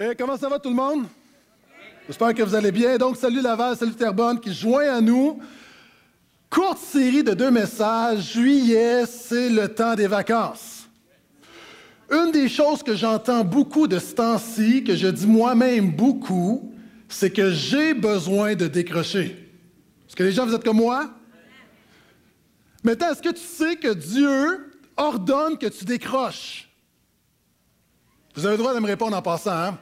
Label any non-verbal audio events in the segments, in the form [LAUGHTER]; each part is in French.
Hey, comment ça va tout le monde? J'espère que vous allez bien. Donc, salut Laval, salut Terrebonne qui joint à nous. Courte série de deux messages. Juillet, c'est le temps des vacances. Une des choses que j'entends beaucoup de ce temps-ci, que je dis moi-même beaucoup, c'est que j'ai besoin de décrocher. Est-ce que les gens, vous êtes comme moi? Maintenant, est-ce que tu sais que Dieu ordonne que tu décroches? Vous avez le droit de me répondre en passant, hein?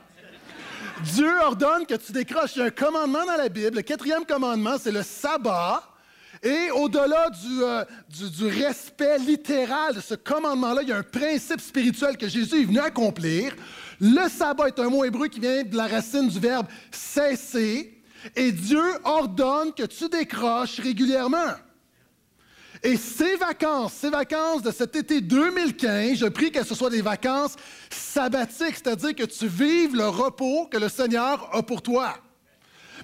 Dieu ordonne que tu décroches. Il y a un commandement dans la Bible. Le quatrième commandement, c'est le sabbat. Et au-delà euh, du, du, respect littéral de ce commandement-là, il y a un principe spirituel que Jésus est venu accomplir. Le sabbat est un mot hébreu qui vient de la racine du verbe cesser. Et Dieu ordonne que tu décroches régulièrement. Et ces vacances, ces vacances de cet été 2015, je prie qu'elles soient des vacances sabbatiques, c'est-à-dire que tu vives le repos que le Seigneur a pour toi.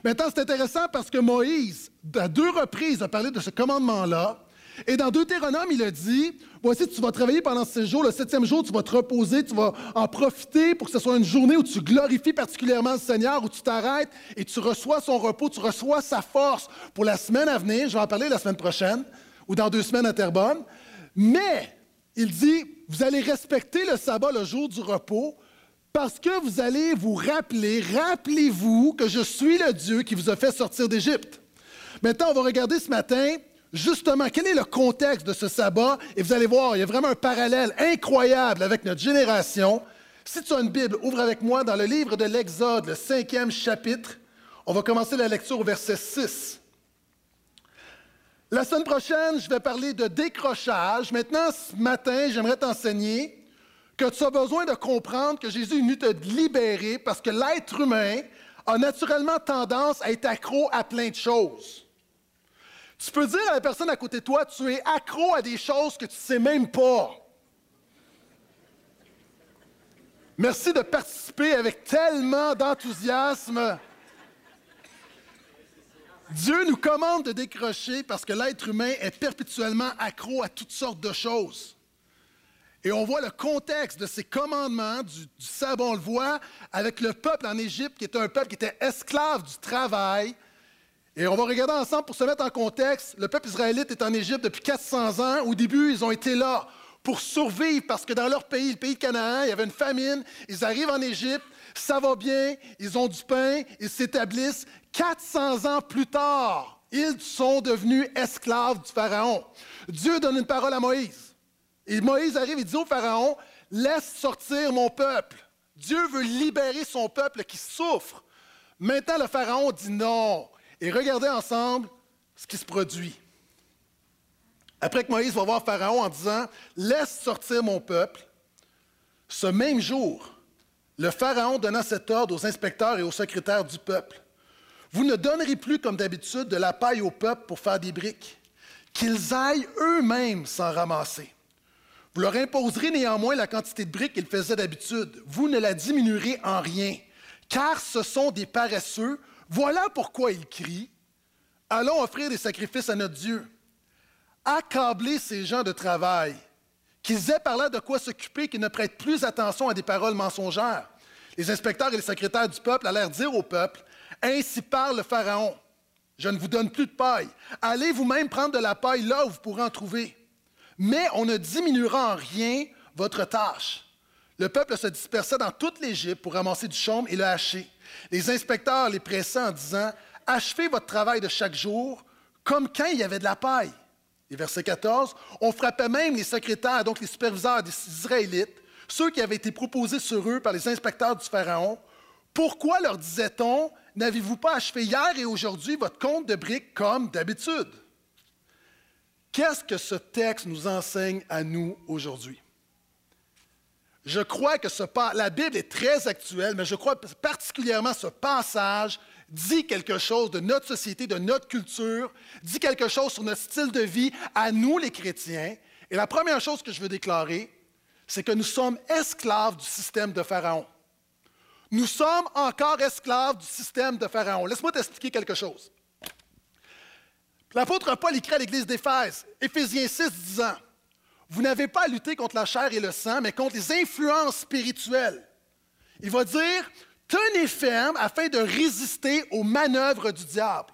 Maintenant, c'est intéressant parce que Moïse, à deux reprises, a parlé de ce commandement-là. Et dans Deutéronome, il a dit Voici, tu vas travailler pendant ces jours. Le septième jour, tu vas te reposer, tu vas en profiter pour que ce soit une journée où tu glorifies particulièrement le Seigneur, où tu t'arrêtes et tu reçois son repos, tu reçois sa force pour la semaine à venir. Je vais en parler la semaine prochaine ou dans deux semaines à Terrebonne. Mais il dit Vous allez respecter le sabbat, le jour du repos, parce que vous allez vous rappeler, rappelez-vous que je suis le Dieu qui vous a fait sortir d'Égypte. Maintenant, on va regarder ce matin justement quel est le contexte de ce sabbat et vous allez voir, il y a vraiment un parallèle incroyable avec notre génération. Si tu as une Bible, ouvre avec moi dans le livre de l'Exode, le cinquième chapitre. On va commencer la lecture au verset 6. La semaine prochaine, je vais parler de décrochage. Maintenant, ce matin, j'aimerais t'enseigner que tu as besoin de comprendre que Jésus est venu te libérer parce que l'être humain a naturellement tendance à être accro à plein de choses. Tu peux dire à la personne à côté de toi, tu es accro à des choses que tu ne sais même pas. Merci de participer avec tellement d'enthousiasme. Dieu nous commande de décrocher parce que l'être humain est perpétuellement accro à toutes sortes de choses. Et on voit le contexte de ces commandements du, sabbat, on le voit avec le peuple en Égypte, qui était un peuple qui était esclave du travail. Et on va regarder ensemble pour se mettre en contexte. Le peuple israélite est en Égypte depuis 400 ans. Au début, ils ont été là pour survivre parce que dans leur pays, le pays de Canaan, il y avait une famine. Ils arrivent en Égypte, ça va bien, ils ont du pain, ils s'établissent. 400 ans plus tard, ils sont devenus esclaves du Pharaon. Dieu donne une parole à Moïse. Et Moïse arrive et dit au Pharaon, laisse sortir mon peuple. Dieu veut libérer son peuple qui souffre. Maintenant, le Pharaon dit non. Et regardez ensemble ce qui se produit. Après que Moïse va voir Pharaon en disant, laisse sortir mon peuple, ce même jour, le Pharaon donna cet ordre aux inspecteurs et aux secrétaires du peuple. Vous ne donnerez plus comme d'habitude de la paille au peuple pour faire des briques, qu'ils aillent eux-mêmes s'en ramasser. Vous leur imposerez néanmoins la quantité de briques qu'ils faisaient d'habitude. Vous ne la diminuerez en rien, car ce sont des paresseux. Voilà pourquoi ils crient. Allons offrir des sacrifices à notre Dieu. Accabler ces gens de travail, qu'ils aient par là de quoi s'occuper, qu'ils ne prêtent plus attention à des paroles mensongères. Les inspecteurs et les secrétaires du peuple allèrent dire au peuple, Ainsi parle le Pharaon, je ne vous donne plus de paille. Allez vous-même prendre de la paille là où vous pourrez en trouver mais on ne diminuera en rien votre tâche. Le peuple se dispersait dans toute l'Égypte pour ramasser du chaume et le hacher. Les inspecteurs les pressaient en disant Achevez votre travail de chaque jour, comme quand il y avait de la paille. Et verset 14 On frappait même les secrétaires, donc les superviseurs des Israélites, ceux qui avaient été proposés sur eux par les inspecteurs du Pharaon. Pourquoi leur disait-on N'avez-vous pas achevé hier et aujourd'hui votre compte de briques comme d'habitude Qu'est-ce que ce texte nous enseigne à nous aujourd'hui? Je crois que ce, la Bible est très actuelle, mais je crois particulièrement ce passage dit quelque chose de notre société, de notre culture, dit quelque chose sur notre style de vie à nous les chrétiens. Et la première chose que je veux déclarer, c'est que nous sommes esclaves du système de Pharaon. Nous sommes encore esclaves du système de Pharaon. Laisse-moi t'expliquer quelque chose. L'apôtre Paul écrit à l'église d'Éphèse, Éphésiens 6, disant vous n'avez pas à lutter contre la chair et le sang, mais contre les influences spirituelles. Il va dire, tenez ferme afin de résister aux manœuvres du diable.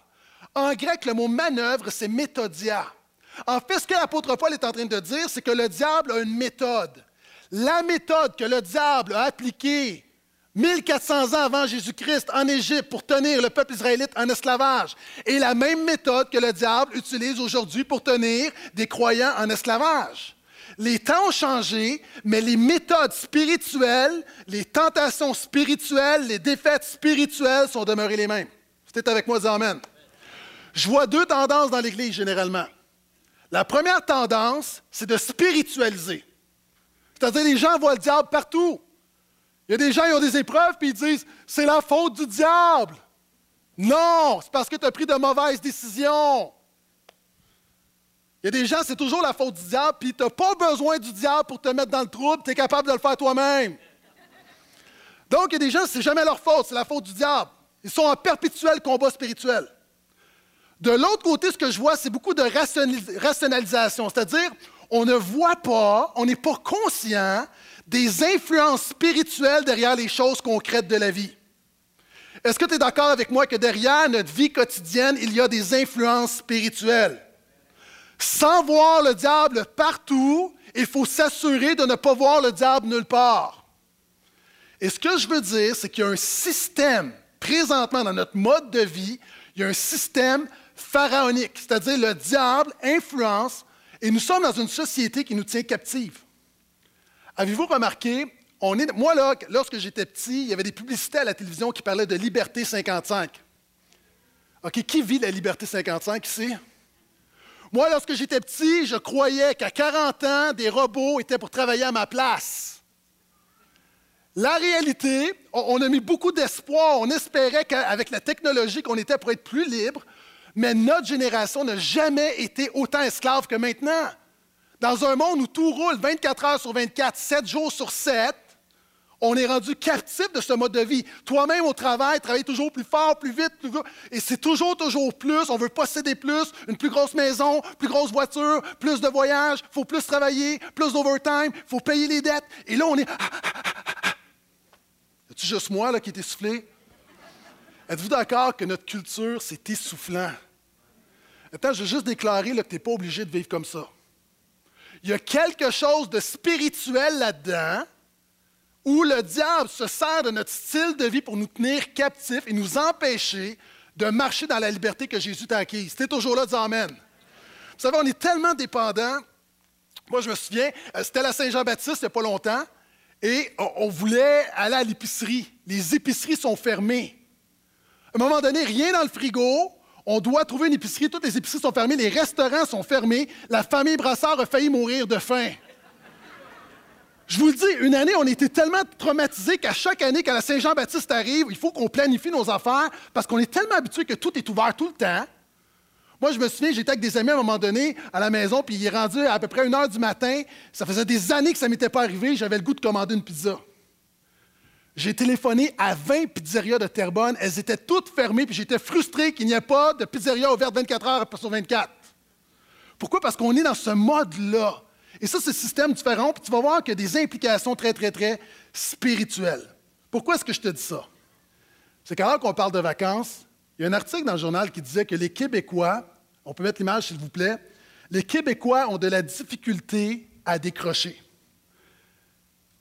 En grec, le mot manœuvre, c'est méthodia. En fait, ce que l'apôtre Paul est en train de dire, c'est que le diable a une méthode. La méthode que le diable a appliquée 1400 ans avant Jésus-Christ en Égypte pour tenir le peuple israélite en esclavage est la même méthode que le diable utilise aujourd'hui pour tenir des croyants en esclavage. Les temps ont changé, mais les méthodes spirituelles, les tentations spirituelles, les défaites spirituelles sont demeurées les mêmes. C'était avec moi, dis Amen. Je vois deux tendances dans l'Église généralement. La première tendance, c'est de spiritualiser. C'est-à-dire, les gens voient le diable partout. Il y a des gens qui ont des épreuves puis ils disent c'est la faute du diable. Non, c'est parce que tu as pris de mauvaises décisions. Il y a des gens, c'est toujours la faute du diable, puis tu n'as pas besoin du diable pour te mettre dans le trouble, tu es capable de le faire toi-même. Donc, il y a des gens, c'est jamais leur faute, c'est la faute du diable. Ils sont en perpétuel combat spirituel. De l'autre côté, ce que je vois, c'est beaucoup de rationalisation, c'est-à-dire, on ne voit pas, on n'est pas conscient des influences spirituelles derrière les choses concrètes de la vie. Est-ce que tu es d'accord avec moi que derrière notre vie quotidienne, il y a des influences spirituelles? Sans voir le diable partout, il faut s'assurer de ne pas voir le diable nulle part. Et ce que je veux dire, c'est qu'il y a un système, présentement dans notre mode de vie, il y a un système pharaonique, c'est-à-dire le diable influence, et nous sommes dans une société qui nous tient captives. Avez-vous remarqué, moi, là, lorsque j'étais petit, il y avait des publicités à la télévision qui parlaient de Liberté 55. OK, qui vit la Liberté 55 ici? Moi, lorsque j'étais petit, je croyais qu'à 40 ans, des robots étaient pour travailler à ma place. La réalité, on a mis beaucoup d'espoir. On espérait qu'avec la technologie, qu'on était pour être plus libre, mais notre génération n'a jamais été autant esclave que maintenant. Dans un monde où tout roule 24 heures sur 24, 7 jours sur 7, on est rendu captif de ce mode de vie. Toi-même au travail, travaille toujours plus fort, plus vite, plus et c'est toujours, toujours plus. On veut posséder plus, une plus grosse maison, plus grosse voiture, plus de voyages, faut plus travailler, plus d'overtime, faut payer les dettes. Et là, on est. C'est-tu juste moi là, qui est essoufflé? Êtes-vous d'accord que notre culture, c'est essoufflant? Attends, je veux juste déclarer que tu n'es pas obligé de vivre comme ça. Il y a quelque chose de spirituel là-dedans où le diable se sert de notre style de vie pour nous tenir captifs et nous empêcher de marcher dans la liberté que Jésus t'a acquise. C'était toujours là, dis Amen. Vous savez, on est tellement dépendants. Moi, je me souviens, euh, c'était la Saint-Jean-Baptiste il n'y a pas longtemps, et on voulait aller à l'épicerie. Les épiceries sont fermées. À un moment donné, rien dans le frigo, on doit trouver une épicerie. Toutes les épiceries sont fermées, les restaurants sont fermés. La famille Brassard a failli mourir de faim. Je vous le dis, une année, on était tellement traumatisés qu'à chaque année, quand la Saint-Jean-Baptiste arrive, il faut qu'on planifie nos affaires parce qu'on est tellement habitué que tout est ouvert tout le temps. Moi, je me souviens, j'étais avec des amis à un moment donné à la maison, puis il est rendu à peu près une heure du matin. Ça faisait des années que ça ne m'était pas arrivé. J'avais le goût de commander une pizza. J'ai téléphoné à 20 pizzerias de Terrebonne. Elles étaient toutes fermées, puis j'étais frustré qu'il n'y ait pas de pizzeria ouverte 24 heures sur 24. Pourquoi? Parce qu'on est dans ce mode-là. Et ça, c'est système différent, puis tu vas voir qu'il y a des implications très, très, très spirituelles. Pourquoi est-ce que je te dis ça? C'est qu'alors qu'on parle de vacances, il y a un article dans le journal qui disait que les Québécois, on peut mettre l'image s'il vous plaît, les Québécois ont de la difficulté à décrocher.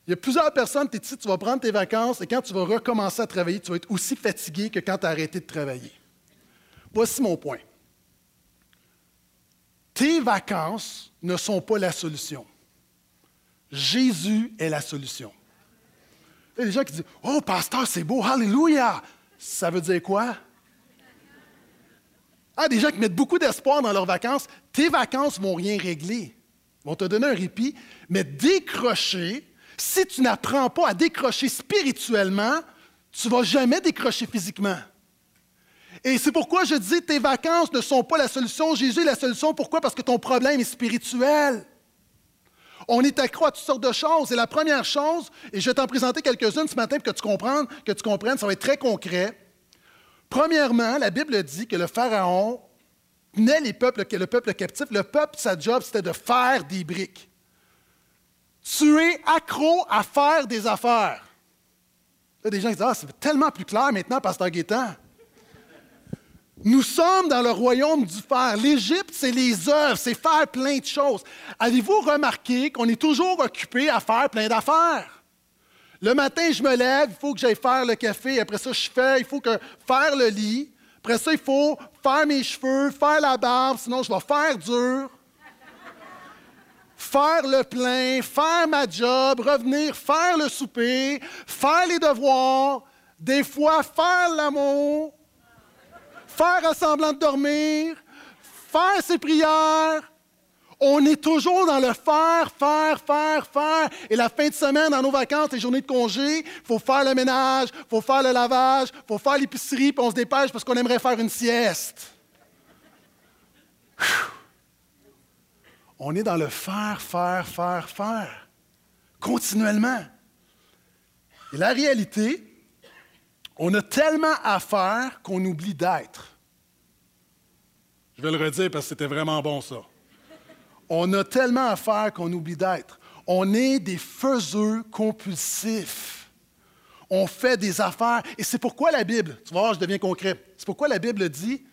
Il y a plusieurs personnes, tu ici, tu vas prendre tes vacances et quand tu vas recommencer à travailler, tu vas être aussi fatigué que quand tu as arrêté de travailler. Voici mon point. Tes vacances ne sont pas la solution. Jésus est la solution. Il y a des gens qui disent Oh, pasteur, c'est beau, Alléluia! Ça veut dire quoi? Ah, des gens qui mettent beaucoup d'espoir dans leurs vacances. Tes vacances ne vont rien régler. Vont te donner un répit, mais décrocher si tu n'apprends pas à décrocher spirituellement, tu ne vas jamais décrocher physiquement. Et c'est pourquoi je dis tes vacances ne sont pas la solution. Jésus est la solution. Pourquoi? Parce que ton problème est spirituel. On est accro à toutes sortes de choses. Et la première chose, et je vais t'en présenter quelques-unes ce matin pour que tu comprennes, que tu comprennes, ça va être très concret. Premièrement, la Bible dit que le Pharaon tenait les le peuple captif. Le peuple, sa job, c'était de faire des briques. Tu es accro à faire des affaires. Des gens qui disent Ah, c'est tellement plus clair maintenant, Pasteur Guétan. Nous sommes dans le royaume du faire. L'Égypte, c'est les œuvres, c'est faire plein de choses. Avez-vous remarqué qu'on est toujours occupé à faire plein d'affaires? Le matin, je me lève, il faut que j'aille faire le café. Après ça, je fais, il faut que faire le lit. Après ça, il faut faire mes cheveux, faire la barbe, sinon je vais faire dur. faire le plein, faire ma job, revenir, faire le souper, faire les devoirs, des fois faire l'amour, faire semblant de dormir, faire ses prières. On est toujours dans le faire, faire, faire, faire. Et la fin de semaine, dans nos vacances, les journées de congé, il faut faire le ménage, il faut faire le lavage, il faut faire l'épicerie, puis on se dépêche parce qu'on aimerait faire une sieste. On est dans le faire, faire, faire, faire, continuellement. Et la réalité, on a tellement à faire qu'on oublie d'être. Je vais le redire parce que c'était vraiment bon ça. On a tellement à faire qu'on oublie d'être. On est des faiseux compulsifs. On fait des affaires. Et c'est pourquoi la Bible, tu vas voir, je deviens concret. C'est pourquoi la Bible dit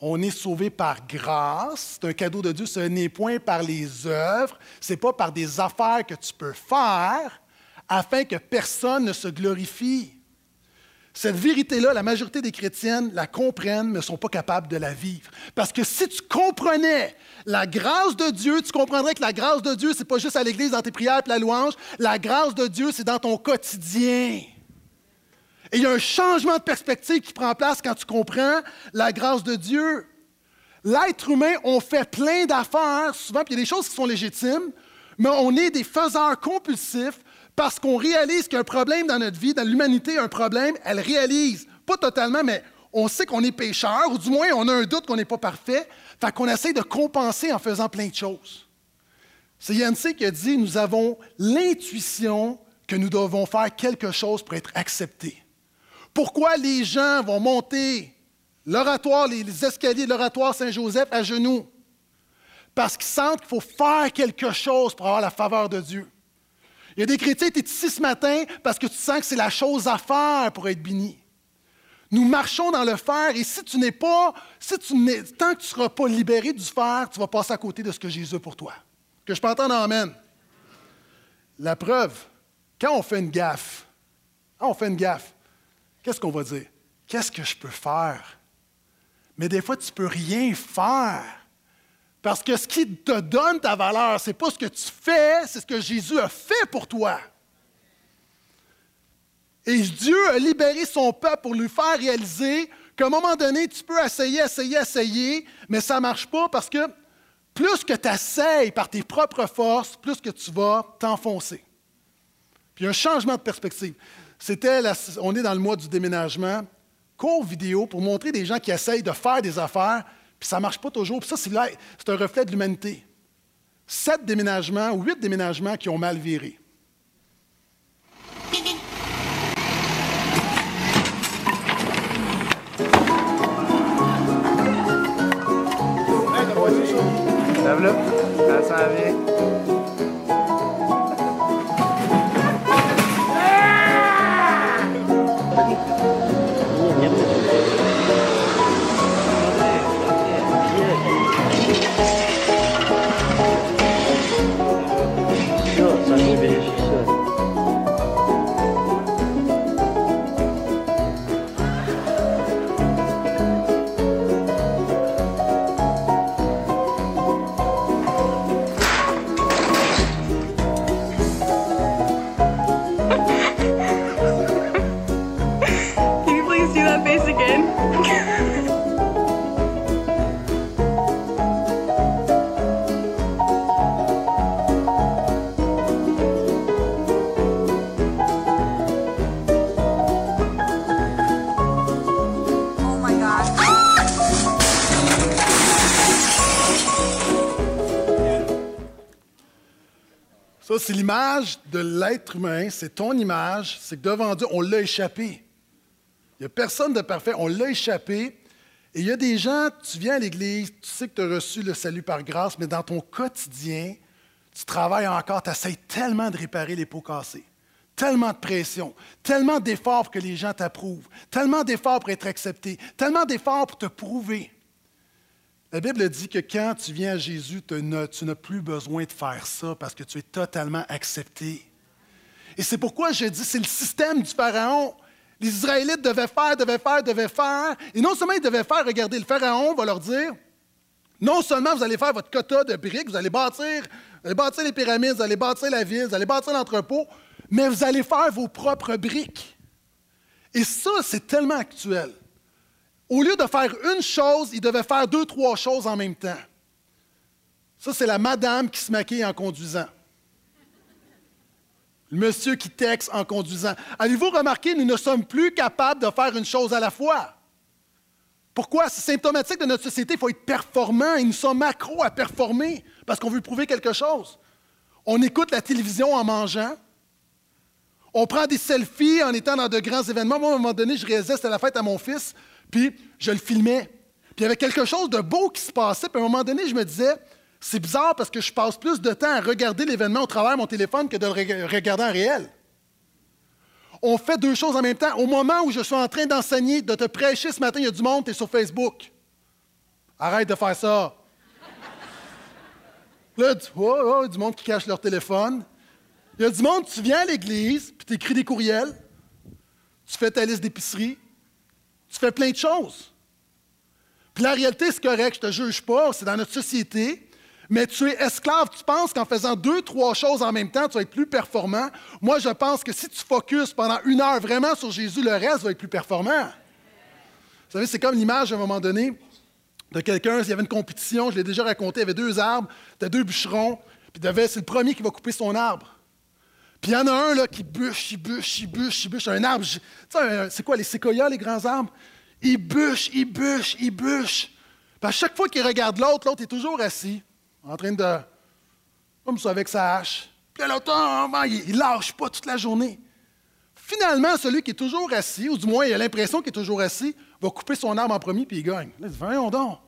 on est sauvé par grâce, c'est un cadeau de Dieu, ce n'est point par les œuvres, ce n'est pas par des affaires que tu peux faire afin que personne ne se glorifie. Cette vérité-là, la majorité des chrétiennes la comprennent, mais ne sont pas capables de la vivre. Parce que si tu comprenais la grâce de Dieu, tu comprendrais que la grâce de Dieu, ce n'est pas juste à l'Église, dans tes prières et la louange. La grâce de Dieu, c'est dans ton quotidien. Et il y a un changement de perspective qui prend place quand tu comprends la grâce de Dieu. L'être humain, on fait plein d'affaires, souvent, puis il y a des choses qui sont légitimes, mais on est des faiseurs compulsifs parce qu'on réalise qu'il problème dans notre vie, dans l'humanité, un problème, elle réalise, pas totalement, mais on sait qu'on est pécheur, ou du moins on a un doute qu'on n'est pas parfait, fait qu'on essaie de compenser en faisant plein de choses. C'est Yancey qui a dit, nous avons l'intuition que nous devons faire quelque chose pour être acceptés. Pourquoi les gens vont monter l'oratoire, les escaliers de l'oratoire Saint-Joseph à genoux? Parce qu'ils sentent qu'il faut faire quelque chose pour avoir la faveur de Dieu. Il y a des chrétiens, tu es ici ce matin parce que tu sens que c'est la chose à faire pour être béni. Nous marchons dans le faire et si tu n'es pas, tant que tu ne seras pas libéré du faire, tu vas passer à côté de ce que Jésus a pour toi. Que je peux entendre Amen. La preuve, quand on fait une gaffe, quand on fait une gaffe, qu'est-ce qu'on va dire? Qu'est-ce que je peux faire? Mais des fois, tu ne peux rien faire. Parce que ce qui te donne ta valeur, ce n'est pas ce que tu fais, c'est ce que Jésus a fait pour toi. Et Dieu a libéré son peuple pour lui faire réaliser qu'à un moment donné, tu peux essayer, essayer, essayer, mais ça ne marche pas parce que plus que tu essayes par tes propres forces, plus que tu vas t'enfoncer. Puis un changement de perspective. C'était, on est dans le mois du déménagement, court vidéo pour montrer des gens qui essayent de faire des affaires, puis ça ne marche pas toujours. Puis ça, c'est un reflet de l'humanité. Sept déménagements ou huit déménagements qui ont mal viré. Lève-le. Ça s'en vient. C'est l'image de l'être humain, c'est ton image, c'est que devant Dieu, on l'a échappé. Il n'y a personne de parfait, on l'a échappé. Et il y a des gens, tu viens à l'Église, tu sais que tu as reçu le salut par grâce, mais dans ton quotidien, Tu travailles encore, tu essaies tellement de réparer les pots cassés. Tellement de pression, tellement d'efforts pour que les gens t'approuvent, tellement d'efforts pour être accepté, tellement d'efforts pour te prouver. La Bible dit que quand tu viens à Jésus, tu n'as plus besoin de faire ça parce que tu es totalement accepté. Et c'est pourquoi je dis, c'est le système du Pharaon. Les Israélites devaient faire, devaient faire, devaient faire. Et non seulement ils devaient faire, regardez, le Pharaon va leur dire, non seulement vous allez faire votre quota de briques, vous allez bâtir, vous allez bâtir les pyramides, vous allez bâtir la ville, vous allez bâtir l'entrepôt, mais vous allez faire vos propres briques. Et ça, c'est tellement actuel. Au lieu de faire une chose, ils devaient faire deux, trois choses en même temps. Ça, c'est la madame qui se maquille en conduisant. Le monsieur qui texte en conduisant. Avez-vous remarqué, nous ne sommes plus capables de faire une chose à la fois. Pourquoi? C'est symptomatique de notre société. Il faut être performant et nous sommes accros à performer parce qu'on veut prouver quelque chose. On écoute la télévision en mangeant. On prend des selfies en étant dans de grands événements. Moi, à un moment donné, je réalisais, c'était la fête à mon fils, puis je le filmais. Puis il y avait quelque chose de beau qui se passait. Puis à un moment donné, je me disais, c'est bizarre parce que je passe plus de temps à regarder l'événement au travers de mon téléphone que de le regarder en réel. On fait deux choses en même temps. Au moment où je suis en train d'enseigner, de te prêcher ce matin, il y a du monde, tu es sur Facebook. Arrête de faire ça. Là, tu vois, oh, du monde qui cache leur téléphone. Il y a du monde, tu viens à l'église, puis tu écris des courriels, tu fais ta liste d'épicerie, tu fais plein de choses. Puis la réalité, c'est correct, je ne te juge pas, c'est dans notre société mais tu es esclave. Tu penses qu'en faisant deux, trois choses en même temps, tu vas être plus performant. Moi, je pense que si tu focuses pendant une heure vraiment sur Jésus, le reste va être plus performant. Vous savez, c'est comme l'image à un moment donné de quelqu'un, il y avait une compétition, je l'ai déjà raconté, il y avait deux arbres, il deux bûcherons, puis c'est le premier qui va couper son arbre. Puis il y en a un là, qui bûche, il bûche, il bûche, il bûche. Un arbre, tu sais, c'est quoi les séquoias, les grands arbres? Il bûche, il bûche, il bûche. Puis à chaque fois qu'il regarde l'autre, l'autre est toujours assis en train de. Comme ça, avec sa hache. Puis l'autre, il, ne lâche pas toute la journée. Finalement, celui qui est toujours assis, ou du moins il a l'impression qu'il est toujours assis, va couper son arme en premier puis il gagne. Là, il.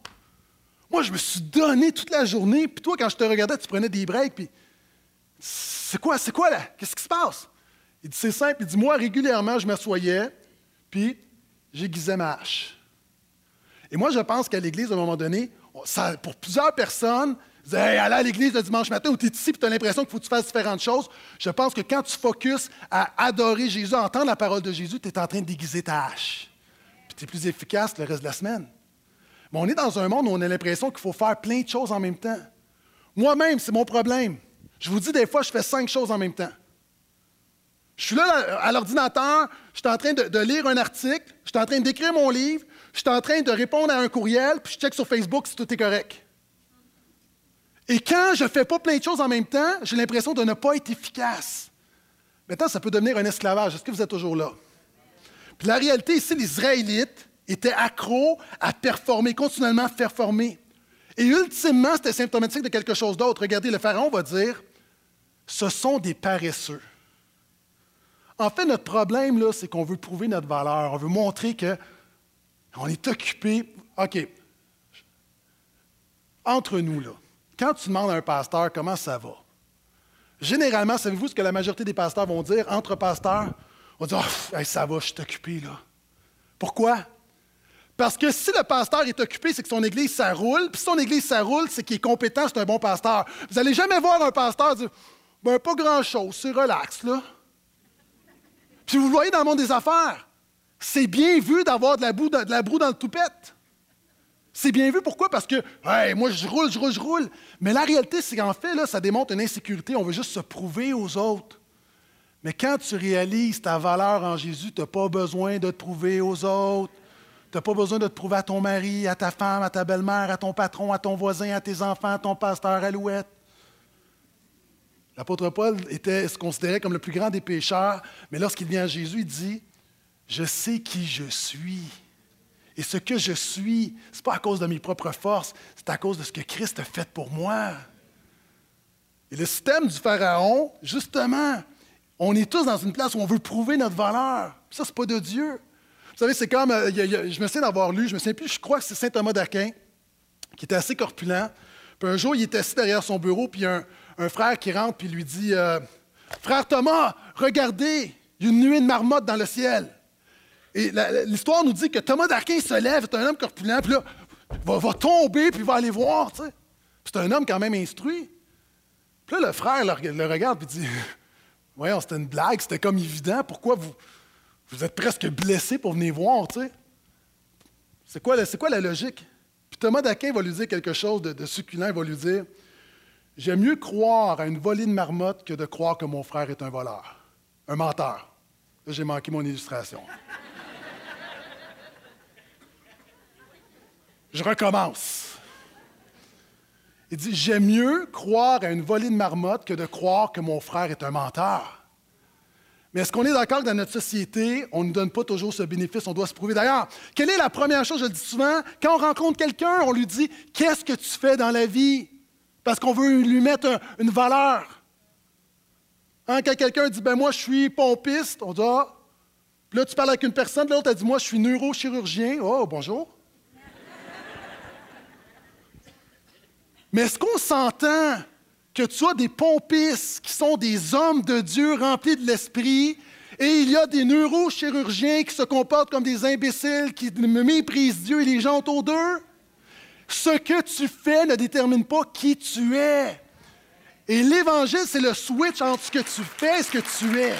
Moi, je me suis donné toute la journée, puis toi, quand je te regardais, tu prenais des breaks, puis. C'est quoi, c'est quoi là? Qu'est-ce qui se passe? Il dit C'est simple. Il dit Moi, régulièrement, je m'assoyais, puis j'aiguisais ma hache. Et moi, je pense qu'à l'Église, à un moment donné, pour plusieurs personnes, dis, aller à l'église le dimanche matin ou tu es ici et tu as l'impression qu'il faut que tu fasses différentes choses. Je pense que quand tu focuses à adorer Jésus, à entendre la parole de Jésus, tu es en train de déguiser ta hache. Puis tu es plus efficace le reste de la semaine. Mais on est dans un monde où on a l'impression qu'il faut faire plein de choses en même temps. Moi-même, c'est mon problème. Je vous dis, des fois, je fais cinq choses en même temps. Je suis là à l'ordinateur, je suis en train de, lire un article, je suis en train d'écrire mon livre, je suis en train de répondre à un courriel, puis je check sur Facebook si tout est correct. Et quand je ne fais pas plein de choses en même temps, j'ai l'impression de ne pas être efficace. Maintenant, ça peut devenir un esclavage. Est-ce que vous êtes toujours là? Puis la réalité ici, les Israélites étaient accros à performer, continuellement performer. Et ultimement, c'était symptomatique de quelque chose d'autre. Regardez, le Pharaon va dire, ce sont des paresseux. En fait, notre problème, là, c'est qu'on veut prouver notre valeur. On veut montrer qu'on est occupé. OK. Entre nous, là. Quand tu demandes à un pasteur comment ça va, généralement, savez-vous ce que la majorité des pasteurs vont dire? Entre pasteurs? On va dire oh, ça va, je suis occupé là. Pourquoi? Parce que si le pasteur est occupé, c'est que son église, ça roule. Puis si son église, ça roule, c'est qu'il est compétent, c'est un bon pasteur. Vous n'allez jamais voir un pasteur dire ben, pas grand-chose, c'est relax, là. Puis vous le voyez dans le monde des affaires. C'est bien vu d'avoir de la, boue, broue dans le toupette. C'est bien vu. Pourquoi? Parce que, moi, je roule, je roule, je roule. Mais la réalité, c'est qu'en fait, là, ça démontre une insécurité. On veut juste se prouver aux autres. Mais quand tu réalises ta valeur en Jésus, tu n'as pas besoin de te prouver aux autres. Tu n'as pas besoin de te prouver à ton mari, à ta femme, à ta belle-mère, à ton patron, à ton voisin, à tes enfants, à ton pasteur, Alouette. L'apôtre Paul était, se considérait comme le plus grand des pécheurs, mais lorsqu'il vient à Jésus, il dit Je sais qui je suis. Et ce que je suis, ce n'est pas à cause de mes propres forces, c'est à cause de ce que Christ a fait pour moi. Et le système du Pharaon, justement, on est tous dans une place où on veut prouver notre valeur. Ça, ce n'est pas de Dieu. Vous savez, c'est comme, euh, je me souviens d'avoir lu, je me souviens plus, je crois que c'est saint Thomas d'Aquin, qui était assez corpulent. Puis un jour, il était assis derrière son bureau, puis un, un frère qui rentre puis lui dit euh, Frère Thomas, regardez, il y a une nuée de marmotte dans le ciel. Et l'histoire nous dit que Thomas d'Aquin se lève, c'est un homme corpulent, puis là, va, va tomber, puis va aller voir. tu sais. C'est un homme quand même instruit. Puis là, le frère le, le regarde et dit [LAUGHS] Voyons, c'était une blague, c'était comme évident. Pourquoi vous, vous êtes presque blessé pour venir voir, tu sais? C'est quoi, quoi, la logique? Puis Thomas d'Aquin va lui dire quelque chose de, de succulent. Il va lui dire J'aime mieux croire à une volée de marmotte que de croire que mon frère est un voleur, un menteur. Là, j'ai manqué mon illustration. Je recommence. Il dit J'aime mieux croire à une volée de marmotte que de croire que mon frère est un menteur. Mais est-ce qu'on est d'accord que dans notre société, on ne donne pas toujours ce bénéfice, on doit se prouver? D'ailleurs, quelle est la première chose, je le dis souvent, quand on rencontre quelqu'un, on lui dit Qu'est-ce que tu fais dans la vie? Parce qu'on veut lui mettre une valeur. Hein, quand quelqu'un dit ben Moi, je suis pompiste, on dit Ah. Là, tu parles avec une personne, l'autre, elle dit Moi, je suis neurochirurgien. Oh, bonjour. [LAUGHS] Mais est-ce qu'on s'entend que tu as des pompistes qui sont des hommes de Dieu remplis de l'esprit, et il y a des neurochirurgiens qui se comportent comme des imbéciles, qui méprisent Dieu et les gens autour d'eux? Ce que tu fais ne détermine pas qui tu es. Et l'Évangile, c'est le switch entre ce que tu fais et ce que tu es.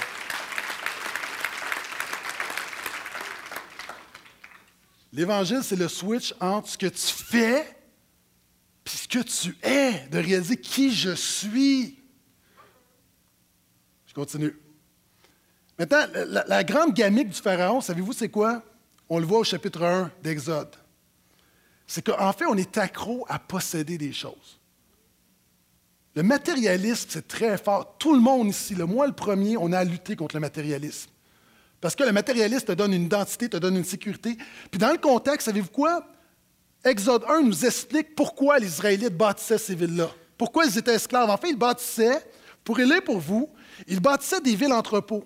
L'Évangile, c'est le switch entre ce que tu fais puis ce que tu es, de réaliser qui je suis. Je continue. Maintenant, la, grande gamique du Pharaon, savez-vous c'est quoi? On le voit au chapitre 1 d'Exode. C'est qu'en fait, on est accro à posséder des choses. Le matérialisme, c'est très fort. Tout le monde ici, le moi le premier, on a à lutter contre le matérialisme. Parce que le matérialisme te donne une identité, te donne une sécurité. Puis dans le contexte, savez-vous quoi? Exode 1 nous explique pourquoi les Israélites bâtissaient ces villes-là. Pourquoi ils étaient esclaves. En fait, ils bâtissaient, pour lire pour vous, ils bâtissaient des villes entrepôts.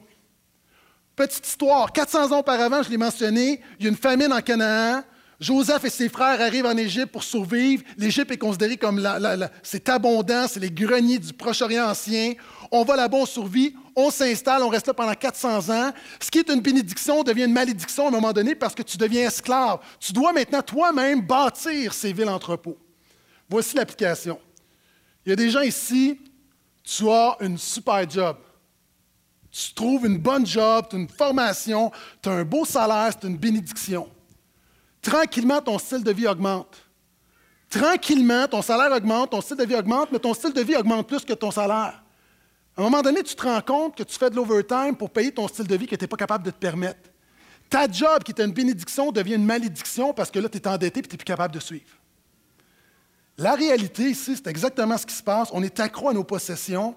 Petite histoire, 400 ans auparavant, je l'ai mentionné, il y a une famine en Canaan. Joseph et ses frères arrivent en Égypte pour survivre. L'Égypte est considérée comme la, c'est abondant, c'est les greniers du Proche-Orient ancien. On va là-bas, on survit, on s'installe, on reste là pendant 400 ans. Ce qui est une bénédiction devient une malédiction à un moment donné parce que tu deviens esclave. Tu dois maintenant toi-même bâtir ces villes entrepôts. Voici l'application. Il y a des gens ici, tu as une super job. Tu trouves une bonne job, tu as une formation, tu as un beau salaire, c'est une bénédiction. Tranquillement, ton style de vie augmente. Tranquillement, ton salaire augmente, ton style de vie augmente, mais ton style de vie augmente plus que ton salaire. À un moment donné, tu te rends compte que tu fais de l'overtime pour payer ton style de vie que tu n'es pas capable de te permettre. Ta job, qui était une bénédiction, devient une malédiction parce que là, tu es endetté et tu n'es plus capable de suivre. La réalité ici, c'est exactement ce qui se passe. On est accro à nos possessions.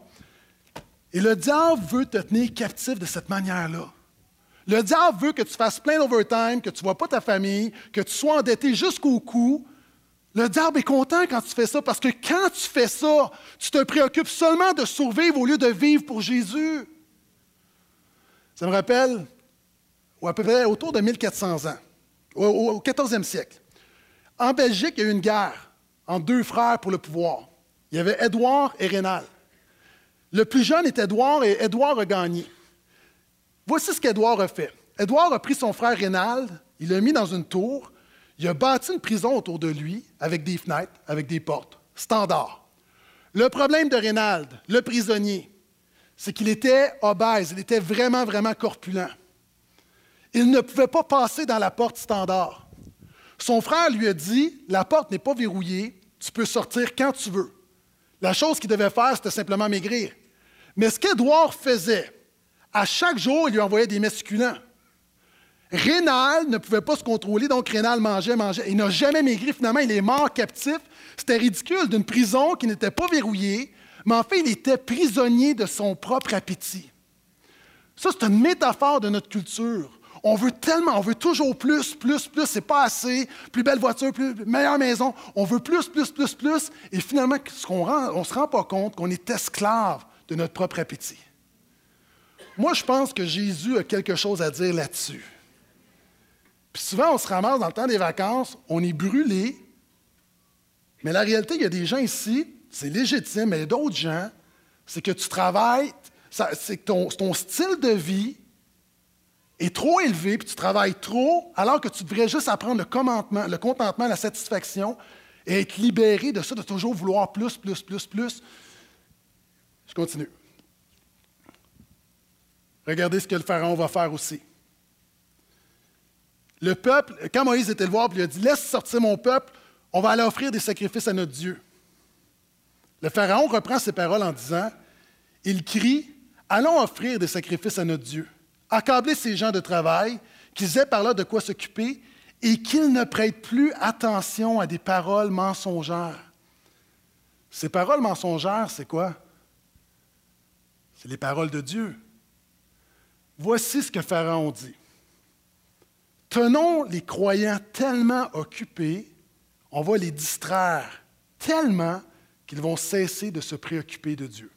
Et le diable veut te tenir captif de cette manière-là. Le diable veut que tu fasses plein d'overtime, que tu ne vois pas ta famille, que tu sois endetté jusqu'au cou, le diable est content quand tu fais ça parce que quand tu fais ça, tu te préoccupes seulement de survivre au lieu de vivre pour Jésus. Ça me rappelle, à peu près autour de 1400 ans, au, 14e siècle. En Belgique, il y a eu une guerre entre deux frères pour le pouvoir. Il y avait Édouard et Rénal. Le plus jeune est Édouard et Édouard a gagné. Voici ce qu'Édouard a fait. Édouard a pris son frère Rénal, il l'a mis dans une tour, il a bâti une prison autour de lui avec des fenêtres, avec des portes. Standard. Le problème de Reynald, le prisonnier, c'est qu'il était obèse, il était vraiment, vraiment corpulent. Il ne pouvait pas passer dans la porte standard. Son frère lui a dit La porte n'est pas verrouillée, tu peux sortir quand tu veux. La chose qu'il devait faire, c'était simplement maigrir. Mais ce qu'Édouard faisait, à chaque jour, il lui envoyait des mets succulents. Rénal ne pouvait pas se contrôler, donc Rénal mangeait, mangeait. Il n'a jamais maigri, finalement, il est mort captif. C'était ridicule d'une prison qui n'était pas verrouillée, mais en fait, il était prisonnier de son propre appétit. Ça, c'est une métaphore de notre culture. On veut tellement, on veut toujours plus, plus, plus, c'est pas assez, plus belle voiture, plus, meilleure maison. On veut plus, plus, plus, plus. Et finalement, on ne se rend pas compte qu'on est esclave de notre propre appétit. Moi, je pense que Jésus a quelque chose à dire là-dessus. Puis souvent, on se ramasse dans le temps des vacances, on est brûlé. Mais la réalité, il y a des gens ici, c'est légitime, mais il y a d'autres gens c'est que tu travailles, c'est que ton, style de vie est trop élevé, puis tu travailles trop, alors que tu devrais juste apprendre le le contentement, la satisfaction, et être libéré de ça, de toujours vouloir plus, plus, plus, plus. Je continue. Regardez ce que le Pharaon va faire aussi. Le peuple, quand Moïse était le voir, il a dit Laisse sortir mon peuple, on va aller offrir des sacrifices à notre Dieu. Le Pharaon reprend ses paroles en disant Il crie Allons offrir des sacrifices à notre Dieu. Accabler ces gens de travail, qu'ils aient par là de quoi s'occuper et qu'ils ne prêtent plus attention à des paroles mensongères. Ces paroles mensongères, c'est quoi? C'est les paroles de Dieu. Voici ce que Pharaon dit. Tenons les croyants tellement occupés, on va les distraire tellement qu'ils vont cesser de se préoccuper de Dieu.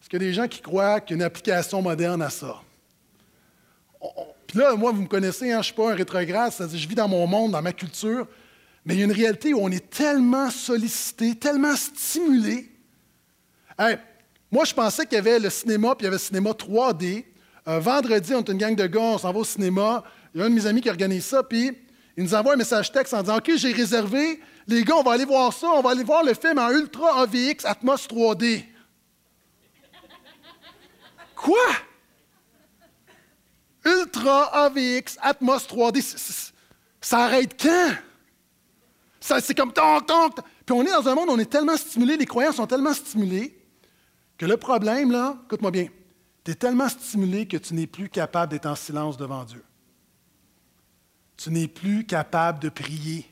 Est-ce qu'il y a des gens qui croient qu'il application moderne à ça? Puis là, moi, vous me connaissez, hein, je ne suis pas un rétrograde, c'est-à-dire je vis dans mon monde, dans ma culture, mais il y a une réalité où on est tellement sollicité, tellement stimulé. Moi, je pensais qu'il y avait le cinéma, puis il y avait le cinéma 3D. Euh, vendredi, on est une gang de gars, on s'en va au cinéma. Il y a un de mes amis qui organise ça, puis il nous envoie un message texte en disant OK, j'ai réservé. Les gars, on va aller voir ça. On va aller voir le film en Ultra AVX Atmos 3D. Quoi? Ultra AVX Atmos 3D. c- c- Ça arrête quand? C'est comme tonk. tonk. Puis on est dans un monde où on est tellement stimulé, les croyants sont tellement stimulés, que le problème, là, écoute-moi bien, tu es tellement stimulé que tu n'es plus capable d'être en silence devant Dieu. Tu n'es plus capable de prier.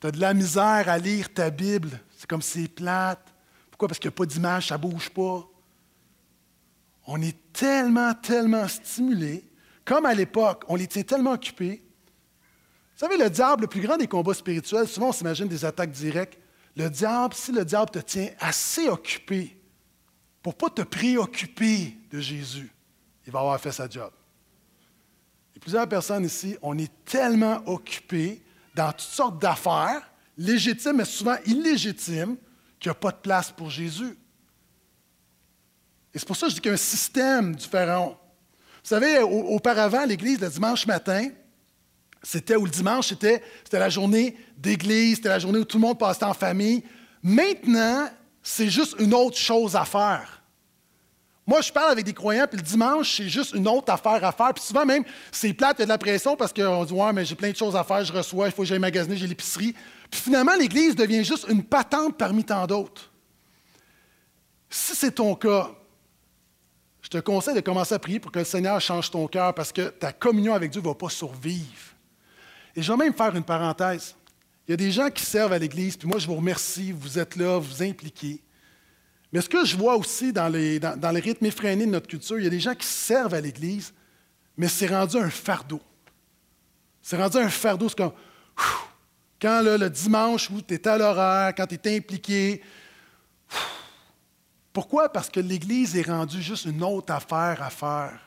Tu as de la misère à lire ta Bible. C'est comme si c'est plate. Pourquoi? Parce qu'il n'y a pas d'image, ça ne bouge pas. On est tellement, tellement stimulé, comme à l'époque, on les tient tellement occupés. Vous savez, le diable, le plus grand des combats spirituels, souvent on s'imagine des attaques directes. Le diable, si le diable te tient assez occupé pour ne pas te préoccuper de Jésus, il va avoir fait sa job. Et plusieurs personnes ici, on est tellement occupés dans toutes sortes d'affaires, légitimes mais souvent illégitimes, qu'il n'y a pas de place pour Jésus. Et c'est pour ça que je dis qu'il y a un système Pharaon. Vous savez, au- auparavant, l'Église, le dimanche matin, c'était, ou le dimanche, c'était, c'était la journée d'église, c'était la journée où tout le monde passait en famille. Maintenant, c'est juste une autre chose à faire. Moi, je parle avec des croyants, puis le dimanche, c'est juste une autre affaire à faire. Puis souvent même, c'est plate, il y a de la pression parce qu'on dit Ouais, mais j'ai plein de choses à faire, je reçois, il faut que j'aille magasiner, j'ai l'épicerie. Puis finalement, l'Église devient juste une patente parmi tant d'autres. Si c'est ton cas, je te conseille de commencer à prier pour que le Seigneur change ton cœur parce que ta communion avec Dieu ne va pas survivre. Et je vais même faire une parenthèse. Il y a des gens qui servent à l'Église, puis moi je vous remercie, vous êtes là, vous impliquez. Mais ce que je vois aussi dans les, dans, dans les rythmes effrénés de notre culture, il y a des gens qui servent à l'Église, mais c'est rendu un fardeau. C'est rendu un fardeau, c'est comme, quand le dimanche où tu es à l'horaire, quand tu es impliqué, pourquoi? Parce que l'Église est rendue juste une autre affaire à faire.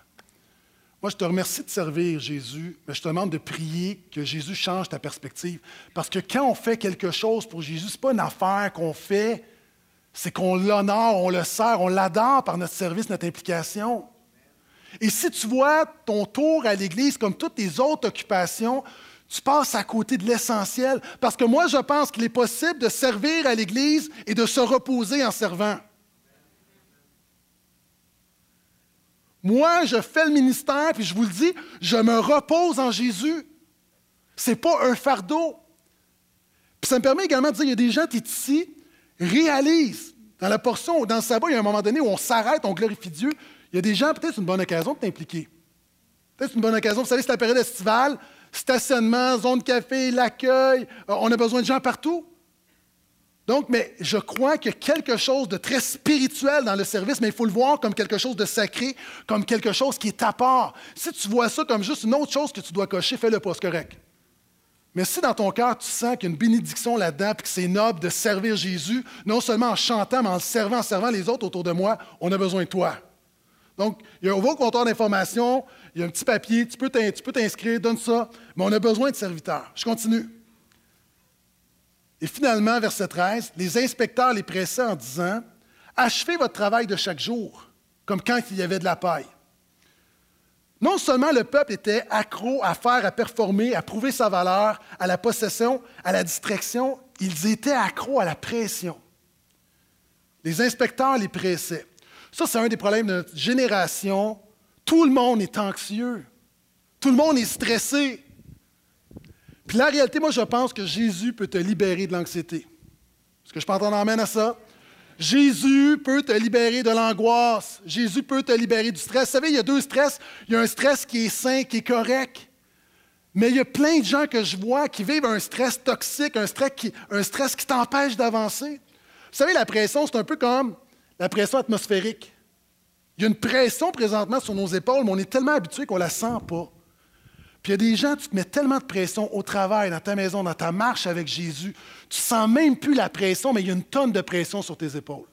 Moi, je te remercie de servir Jésus, mais je te demande de prier que Jésus change ta perspective. Parce que quand on fait quelque chose pour Jésus, ce n'est pas une affaire qu'on fait, c'est qu'on l'honore, on le sert, on l'adore par notre service, notre implication. Et si tu vois ton tour à l'Église comme toutes tes autres occupations, tu passes à côté de l'essentiel. Parce que moi, je pense qu'il est possible de servir à l'Église et de se reposer en servant. Moi, je fais le ministère, puis je vous le dis, je me repose en Jésus. Ce n'est pas un fardeau. Puis ça me permet également de dire, il y a des gens qui ici réalisent, dans la portion, dans le sabbat, il y a un moment donné où on s'arrête, on glorifie Dieu. Il y a des gens, peut-être une bonne occasion de t'impliquer. Peut-être une bonne occasion. Vous savez, c'est la période estivale, stationnement, zone de café, l'accueil. euh, On a besoin de gens partout. Donc, mais je crois qu'il y a quelque chose de très spirituel dans le service, mais il faut le voir comme quelque chose de sacré, comme quelque chose qui est à part. Si tu vois ça comme juste une autre chose que tu dois cocher, fais-le pas, c'est correct. Mais si dans ton cœur, tu sens qu'il y a une bénédiction là-dedans, puis que c'est noble de servir Jésus, non seulement en chantant, mais en servant, en servant les autres autour de moi, on a besoin de toi. Donc, il y a un au comptoir d'information, il y a un petit papier, tu peux t'inscrire, donne ça, mais on a besoin de serviteurs. Je continue. Et finalement, verset 13, les inspecteurs les pressaient en disant Achevez votre travail de chaque jour, comme quand il y avait de la paille. Non seulement le peuple était accro à faire, à performer, à prouver sa valeur, à la possession, à la distraction, ils étaient accros à la pression. Les inspecteurs les pressaient. Ça, c'est un des problèmes de notre génération. Tout le monde est anxieux. Tout le monde est stressé. Puis la réalité, moi, je pense que Jésus peut te libérer de l'anxiété. Est-ce que je peux entendre amène à ça? Jésus peut te libérer de l'angoisse. Jésus peut te libérer du stress. Vous savez, il y a deux stress. Il y a un stress qui est sain, qui est correct. Mais il y a plein de gens que je vois qui vivent un stress toxique, un stress qui, t'empêche d'avancer. Vous savez, la pression, c'est un peu comme la pression atmosphérique. Il y a une pression présentement sur nos épaules, mais on est tellement habitué qu'on ne la sent pas. Puis il y a des gens, tu te mets tellement de pression au travail, dans ta maison, dans ta marche avec Jésus, tu sens même plus la pression, mais il y a une tonne de pression sur tes épaules.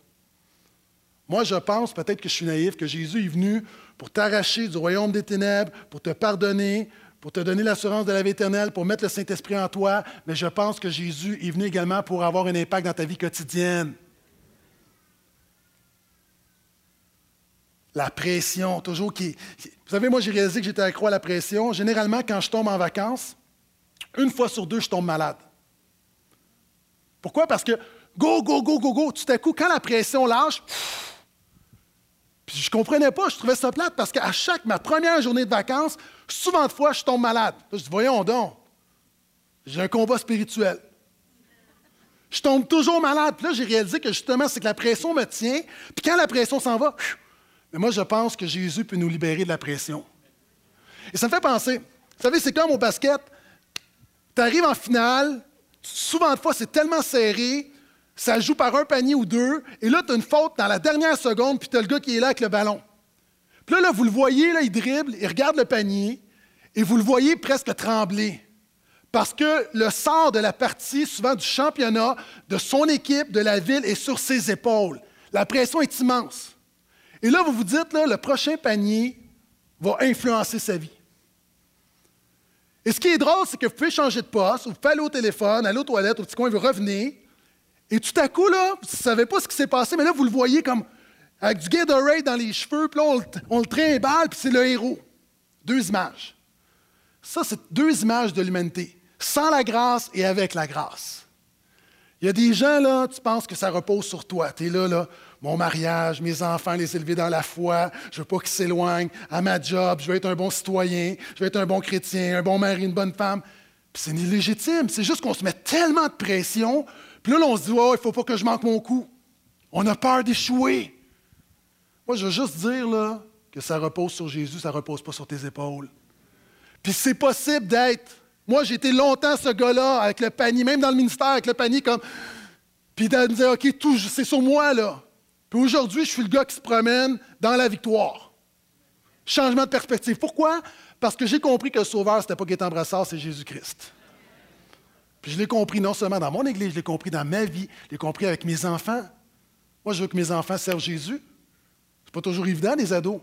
Moi, je pense, peut-être que je suis naïf, que Jésus est venu pour t'arracher du royaume des ténèbres, pour te pardonner, pour te donner l'assurance de la vie éternelle, pour mettre le Saint-Esprit en toi, mais je pense que Jésus est venu également pour avoir un impact dans ta vie quotidienne. La pression, toujours qui. Vous savez, moi, j'ai réalisé que j'étais accro à la pression. Généralement, quand je tombe en vacances, une fois sur deux, je tombe malade. Pourquoi? Parce que go, go, go, go, go, tout à coup, quand la pression lâche, puis je ne comprenais pas, je trouvais ça plate parce qu'à chaque, ma première journée de vacances, souvent de fois, je tombe malade. je dis, voyons donc, j'ai un combat spirituel. Je tombe toujours malade. Puis là, j'ai réalisé que justement, c'est que la pression me tient. Puis quand la pression s'en va, mais moi, je pense que Jésus peut nous libérer de la pression. Et ça me fait penser, vous savez, c'est comme au basket, tu arrives en finale, souvent de fois, c'est tellement serré, ça joue par un panier ou deux, et là, tu as une faute dans la dernière seconde, puis tu as le gars qui est là avec le ballon. Puis là, là vous le voyez, là, il dribble, il regarde le panier, et vous le voyez presque trembler. Parce que le sort de la partie, souvent du championnat, de son équipe, de la ville, est sur ses épaules. La pression est immense. Et là, vous vous dites, là, le prochain panier va influencer sa vie. Et ce qui est drôle, c'est que vous pouvez changer de poste, vous pouvez aller au téléphone, aller aux toilettes, au petit coin, vous revenez, et tout à coup, là, vous ne savez pas ce qui s'est passé, mais là, vous le voyez comme avec du Gatorade dans les cheveux, puis là, on le, on le trimballe, puis c'est le héros. Deux images. Ça, c'est deux images de l'humanité. Sans la grâce et avec la grâce. Il y a des gens, là, tu penses que ça repose sur toi. Tu es là, là, mon mariage, mes enfants, les élever dans la foi, je veux pas qu'ils s'éloignent, à ma job, je veux être un bon citoyen, je veux être un bon chrétien, un bon mari, une bonne femme. Puis c'est illégitime, c'est juste qu'on se met tellement de pression, puis là, on se dit, oh, il faut pas que je manque mon coup. On a peur d'échouer. Moi, je veux juste dire là, que ça repose sur Jésus, ça repose pas sur tes épaules. Puis c'est possible d'être. Moi, j'ai été longtemps ce gars-là avec le panier, même dans le ministère, avec le panier comme. Puis de me dire, OK, tout, c'est sur moi, là. Puis aujourd'hui, je suis le gars qui se promène dans la victoire. Changement de perspective. Pourquoi? Parce que j'ai compris que le Sauveur, ce n'était pas Gaétan Brassard, c'est Jésus-Christ. Puis je l'ai compris non seulement dans mon église, je l'ai compris dans ma vie, je l'ai compris avec mes enfants. Moi, je veux que mes enfants servent Jésus. Ce n'est pas toujours évident, les ados.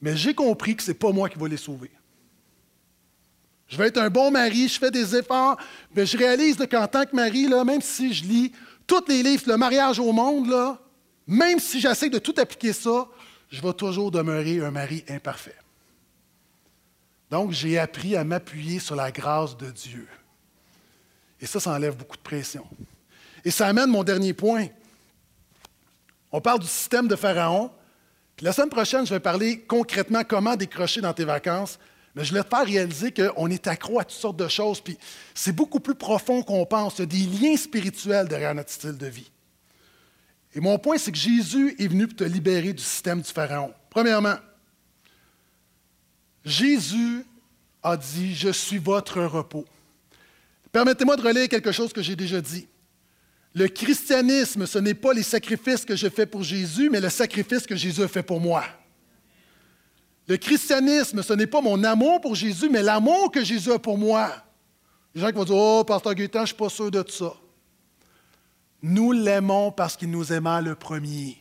Mais j'ai compris que ce n'est pas moi qui vais les sauver. Je vais être un bon mari, je fais des efforts, mais je réalise qu'en tant que mari, là, même si je lis tous les livres, le mariage au monde, là, même si j'essaie de tout appliquer ça, je vais toujours demeurer un mari imparfait. Donc, j'ai appris à m'appuyer sur la grâce de Dieu. Et ça, ça enlève beaucoup de pression. Et ça amène mon dernier point. On parle du système de Pharaon. Puis la semaine prochaine, je vais parler concrètement comment décrocher dans tes vacances. Mais je vais te faire réaliser qu'on est accro à toutes sortes de choses. Puis c'est beaucoup plus profond qu'on pense. Il y a des liens spirituels derrière notre style de vie. Et mon point, c'est que Jésus est venu pour te libérer du système du Pharaon. Premièrement, Jésus a dit, je suis votre repos. Permettez-moi de relayer quelque chose que j'ai déjà dit. Le christianisme, ce n'est pas les sacrifices que je fais pour Jésus, mais le sacrifice que Jésus a fait pour moi. Le christianisme, ce n'est pas mon amour pour Jésus, mais l'amour que Jésus a pour moi. Les gens qui vont dire Oh, Pasteur Guétan, je ne suis pas sûr de ça. Nous l'aimons parce qu'il nous aima le premier.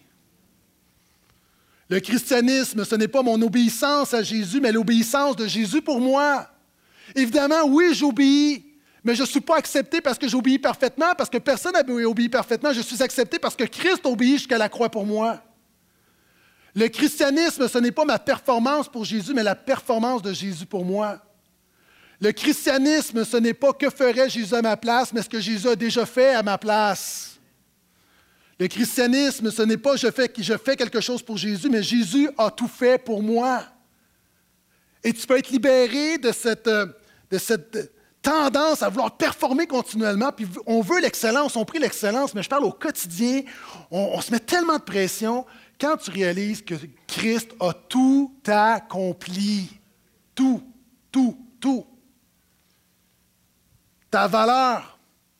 Le christianisme, ce n'est pas mon obéissance à Jésus, mais l'obéissance de Jésus pour moi. Évidemment, oui, j'obéis, Mais je ne suis pas accepté parce que j'obéis parfaitement, parce que personne n'a obéi parfaitement. Je suis accepté parce que Christ obéit jusqu'à la croix pour moi. Le christianisme, ce n'est pas ma performance pour Jésus, mais la performance de Jésus pour moi. Le christianisme, ce n'est pas que ferait Jésus à ma place, mais ce que Jésus a déjà fait à ma place. Le christianisme, ce n'est pas je fais, je fais quelque chose pour Jésus, mais Jésus a tout fait pour moi. Et tu peux être libéré de cette, euh, de cette tendance à vouloir performer continuellement, puis on veut l'excellence, on prie l'excellence, mais je parle au quotidien, on, se met tellement de pression quand tu réalises que Christ a tout accompli. Tout, tout, tout. Ta valeur.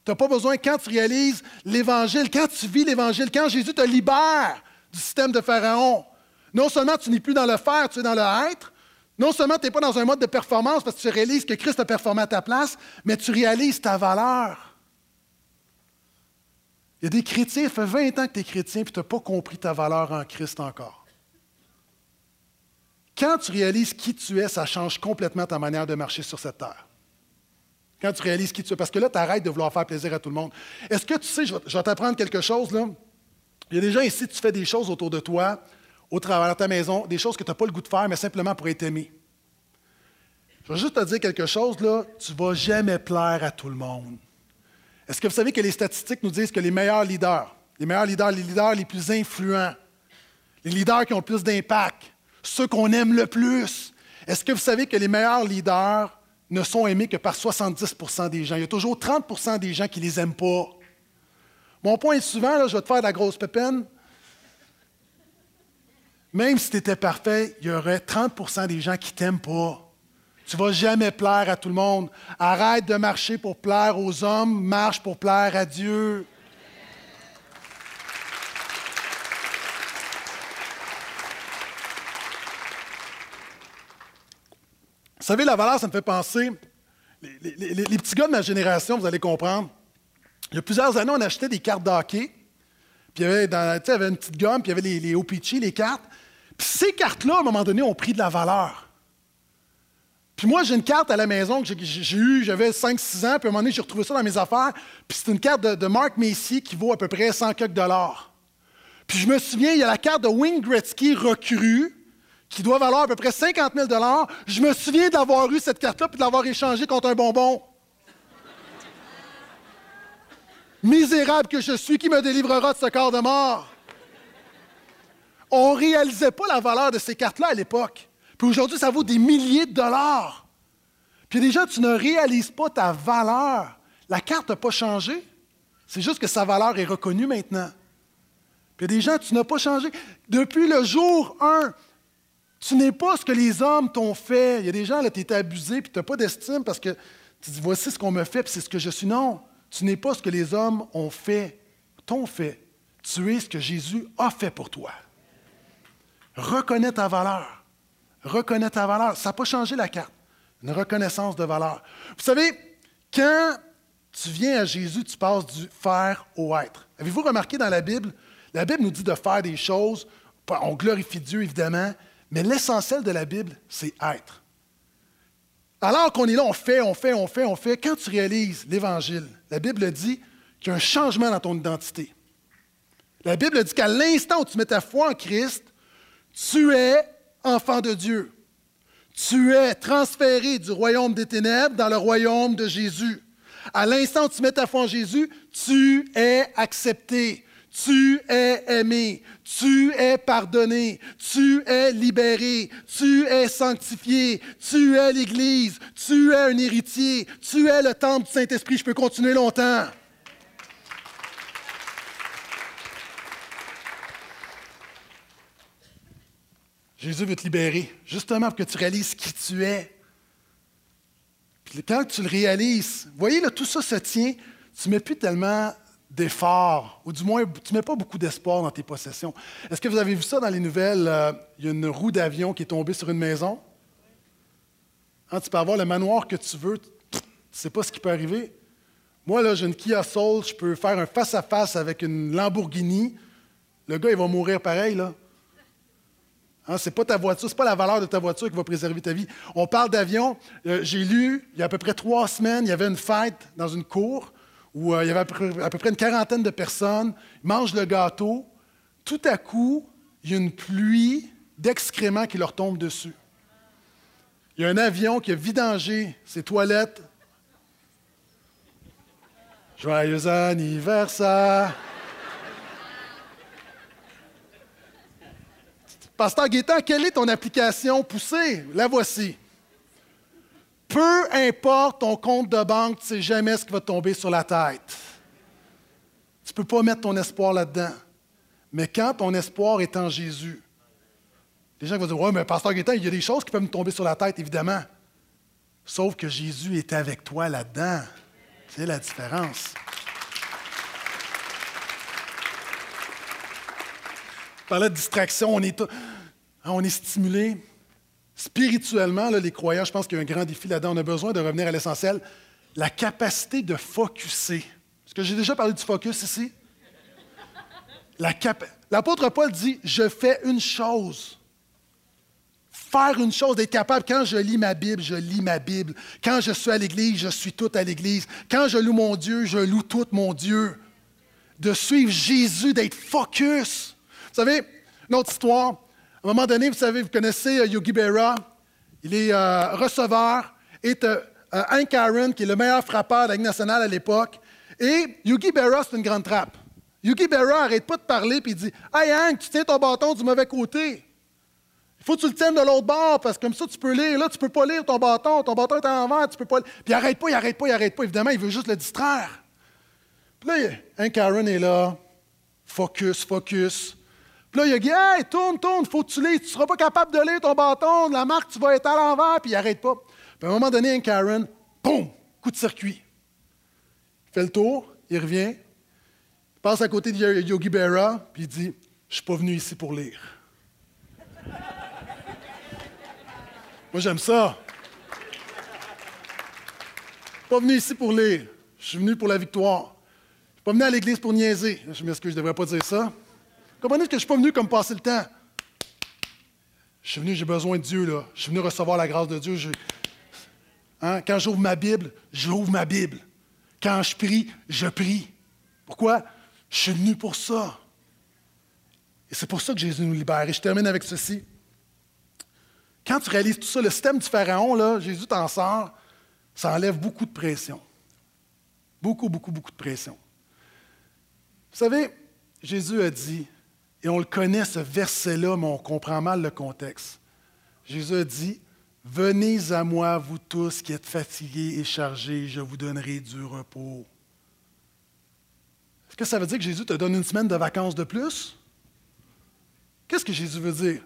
Tu n'as pas besoin, quand tu réalises l'Évangile, quand tu vis l'Évangile, quand Jésus te libère du système de Pharaon, non seulement tu n'es plus dans le faire, tu es dans le être, non seulement tu n'es pas dans un mode de performance parce que tu réalises que Christ a performé à ta place, mais tu réalises ta valeur. Il y a des chrétiens, ça fait 20 ans que tu es chrétien et tu n'as pas compris ta valeur en Christ encore. Quand tu réalises qui tu es, ça change complètement ta manière de marcher sur cette terre. Quand tu réalises qui tu es, parce que là, tu arrêtes de vouloir faire plaisir à tout le monde. Est-ce que tu sais, je vais t'apprendre quelque chose, là. Il y a des gens ici, tu fais des choses autour de toi, au travail, dans ta maison, des choses que tu n'as pas le goût de faire, mais simplement pour être aimé. Je vais juste te dire quelque chose, là, tu ne vas jamais plaire à tout le monde. Est-ce que vous savez que les statistiques nous disent que les meilleurs leaders, les meilleurs leaders, les leaders les plus influents, les leaders qui ont le plus d'impact, ceux qu'on aime le plus, est-ce que vous savez que les meilleurs leaders ne sont aimés que par 70% des gens? Il y a toujours 30% des gens qui ne les aiment pas. Mon point est souvent, là, je vais te faire la grosse pépine, même si tu étais parfait, il y aurait 30% des gens qui ne t'aiment pas. Tu ne vas jamais plaire à tout le monde. Arrête de marcher pour plaire aux hommes, marche pour plaire à Dieu. Vous savez, la valeur, ça me fait penser. Les, petits gars de ma génération, vous allez comprendre. Il y a plusieurs années, on achetait des cartes d'hockey. Puis il y avait, une petite gomme, puis il y avait les, les OPC, les cartes. Puis ces cartes-là, à un moment donné, ont pris de la valeur. Puis moi, j'ai une carte à la maison que j'ai eue, j'avais 5-6 ans, puis à un moment donné, j'ai retrouvé ça dans mes affaires. Puis c'est une carte de, Mark Macy qui vaut à peu près 100 quelques dollars. Puis je me souviens, il y a la carte de Wayne Gretzky recrue qui doit valoir à peu près 50 000 Je me souviens d'avoir eu cette carte-là puis de l'avoir échangée contre un bonbon. Misérable que je suis, qui me délivrera de ce corps de mort? On ne réalisait pas la valeur de ces cartes-là à l'époque. Puis aujourd'hui, ça vaut des milliers de dollars. Puis déjà, tu ne réalises pas ta valeur. La carte n'a pas changé. C'est juste que sa valeur est reconnue maintenant. Puis des gens, tu n'as pas changé. Depuis le jour 1, tu n'es pas ce que les hommes t'ont fait. Il y a des gens, là, tu es abusé, puis tu n'as pas d'estime parce que tu dis, voici ce qu'on me fait, puis c'est ce que je suis. Non, tu n'es pas ce que les hommes ont fait, t'ont fait. Tu es ce que Jésus a fait pour toi. Reconnais ta valeur. Reconnais ta valeur. Ça n'a pas changé la carte. Une reconnaissance de valeur. Vous savez, quand tu viens à Jésus, tu passes du faire au être. Avez-vous remarqué dans la Bible, la Bible nous dit de faire des choses, on glorifie Dieu évidemment, mais l'essentiel de la Bible, c'est être. Alors qu'on est là, on fait, on fait, on fait, on fait. Quand tu réalises l'Évangile, la Bible dit qu'il y a un changement dans ton identité. La Bible dit qu'à l'instant où tu mets ta foi en Christ, tu es enfant de Dieu. Tu es transféré du royaume des ténèbres dans le royaume de Jésus. À l'instant où tu mets ta foi en Jésus, tu es accepté, tu es aimé, tu es pardonné, tu es libéré, tu es sanctifié, tu es l'Église, tu es un héritier, tu es le temple du Saint-Esprit. Je peux continuer longtemps. Jésus veut te libérer, justement pour que tu réalises qui tu es. Puis quand tu le réalises, voyez, là, tout ça se tient, tu ne mets plus tellement d'efforts, ou du moins, tu ne mets pas beaucoup d'espoir dans tes possessions. Est-ce que vous avez vu ça dans les nouvelles? Euh, il y a une roue d'avion qui est tombée sur une maison? Hein, tu peux avoir le manoir que tu veux, tu ne sais pas ce qui peut arriver. Moi, là, j'ai une Kia Soul, je peux faire un face-à-face avec une Lamborghini. Le gars, il va mourir pareil, là. Hein, ce n'est pas ta voiture, ce n'est pas la valeur de ta voiture qui va préserver ta vie. On parle d'avion. Euh, J'ai lu, il y a à peu près trois semaines, il y avait une fête dans une cour où euh, il y avait à peu, près, une quarantaine de personnes. Ils mangent le gâteau. Tout à coup, il y a une pluie d'excréments qui leur tombe dessus. Il y a un avion qui a vidangé ses toilettes. Joyeux anniversaire! Pasteur Gaétan, quelle est ton application poussée? La voici. Peu importe ton compte de banque, tu ne sais jamais ce qui va tomber sur la tête. Tu ne peux pas mettre ton espoir là-dedans. Mais quand ton espoir est en Jésus, les gens vont dire Ouais, mais Pasteur Gaétan, il y a des choses qui peuvent me tomber sur la tête, évidemment. Sauf que Jésus est avec toi là-dedans. C'est la différence. Par la distraction, on est, on est stimulé. Spirituellement, les croyants, je pense qu'il y a un grand défi là-dedans. On a besoin de revenir à l'essentiel. La capacité de focuser. Est-ce que j'ai déjà parlé du focus ici? L'apôtre Paul dit Je fais une chose. Faire une chose, d'être capable, quand je lis ma Bible, je lis ma Bible. Quand je suis à l'Église, je suis tout à l'Église. Quand je loue mon Dieu, je loue tout mon Dieu. De suivre Jésus, d'être focus. Vous savez, une autre histoire. À un moment donné, vous savez, vous connaissez euh, Yogi Berra. Il est euh, receveur. Et euh, Hank Aaron, qui est le meilleur frappeur de la Ligue nationale à l'époque. Et Yogi Berra, c'est une grande trappe. Yogi Berra n'arrête pas de parler puis il dit Hey Hank, tu tiens ton bâton du mauvais côté. Il faut que tu le tiennes de l'autre bord parce que comme ça, tu peux lire. Là, tu peux pas lire ton bâton. Ton bâton est en l'envers, tu peux pas. Puis il n'arrête pas, il n'arrête pas, il n'arrête pas. Évidemment, il veut juste le distraire. Puis là, Hank Aaron est là. Focus, focus. Puis là, il a dit Hey, tourne, tourne, faut que tu lises. Tu ne seras pas capable de lire ton bâton. La marque, tu vas être à l'envers. Puis il n'arrête pas. Puis à un moment donné, Hank Aaron, boum, coup de circuit. Il fait le tour, il revient, il passe à côté de Yogi Berra, puis il dit Je suis pas venu ici pour lire. [LAUGHS] Moi, j'aime ça. Je suis pas venu ici pour lire. Je suis venu pour la victoire. Je suis pas venu à l'église pour niaiser. Je m'excuse, je ne devrais pas dire ça. Comprenez que je ne suis pas venu comme passer le temps? Je suis venu, j'ai besoin de Dieu, là. Je suis venu recevoir la grâce de Dieu. Hein? Quand j'ouvre ma Bible, j'ouvre ma Bible. Quand je prie, je prie. Pourquoi? Je suis venu pour ça. Et c'est pour ça que Jésus nous libère. Et je termine avec ceci. Quand tu réalises tout ça, le système du Pharaon, là, Jésus t'en sort, ça enlève beaucoup de pression. Beaucoup, beaucoup, beaucoup de pression. Vous savez, Jésus a dit, et on le connaît ce verset-là, mais on comprend mal le contexte. Jésus a dit, Venez à moi, vous tous qui êtes fatigués et chargés, je vous donnerai du repos. Est-ce que ça veut dire que Jésus te donne une semaine de vacances de plus? Qu'est-ce que Jésus veut dire?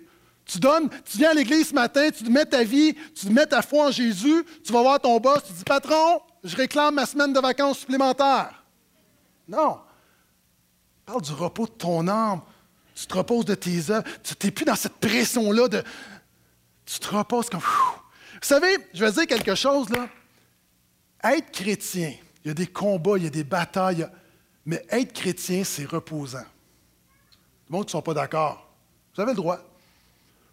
Tu donnes, tu viens à l'église ce matin, tu mets ta vie, tu mets ta foi en Jésus, tu vas voir ton boss, tu dis Patron, je réclame ma semaine de vacances supplémentaire. Non. Parle du repos de ton âme. Tu te reposes de tes œuvres. Tu n'es plus dans cette pression-là de. Tu te reposes comme. Vous savez, je vais dire quelque chose là. Être chrétien, il y a des combats, il y a des batailles, mais être chrétien, c'est reposant. Le monde ne sont pas d'accord. Vous avez le droit.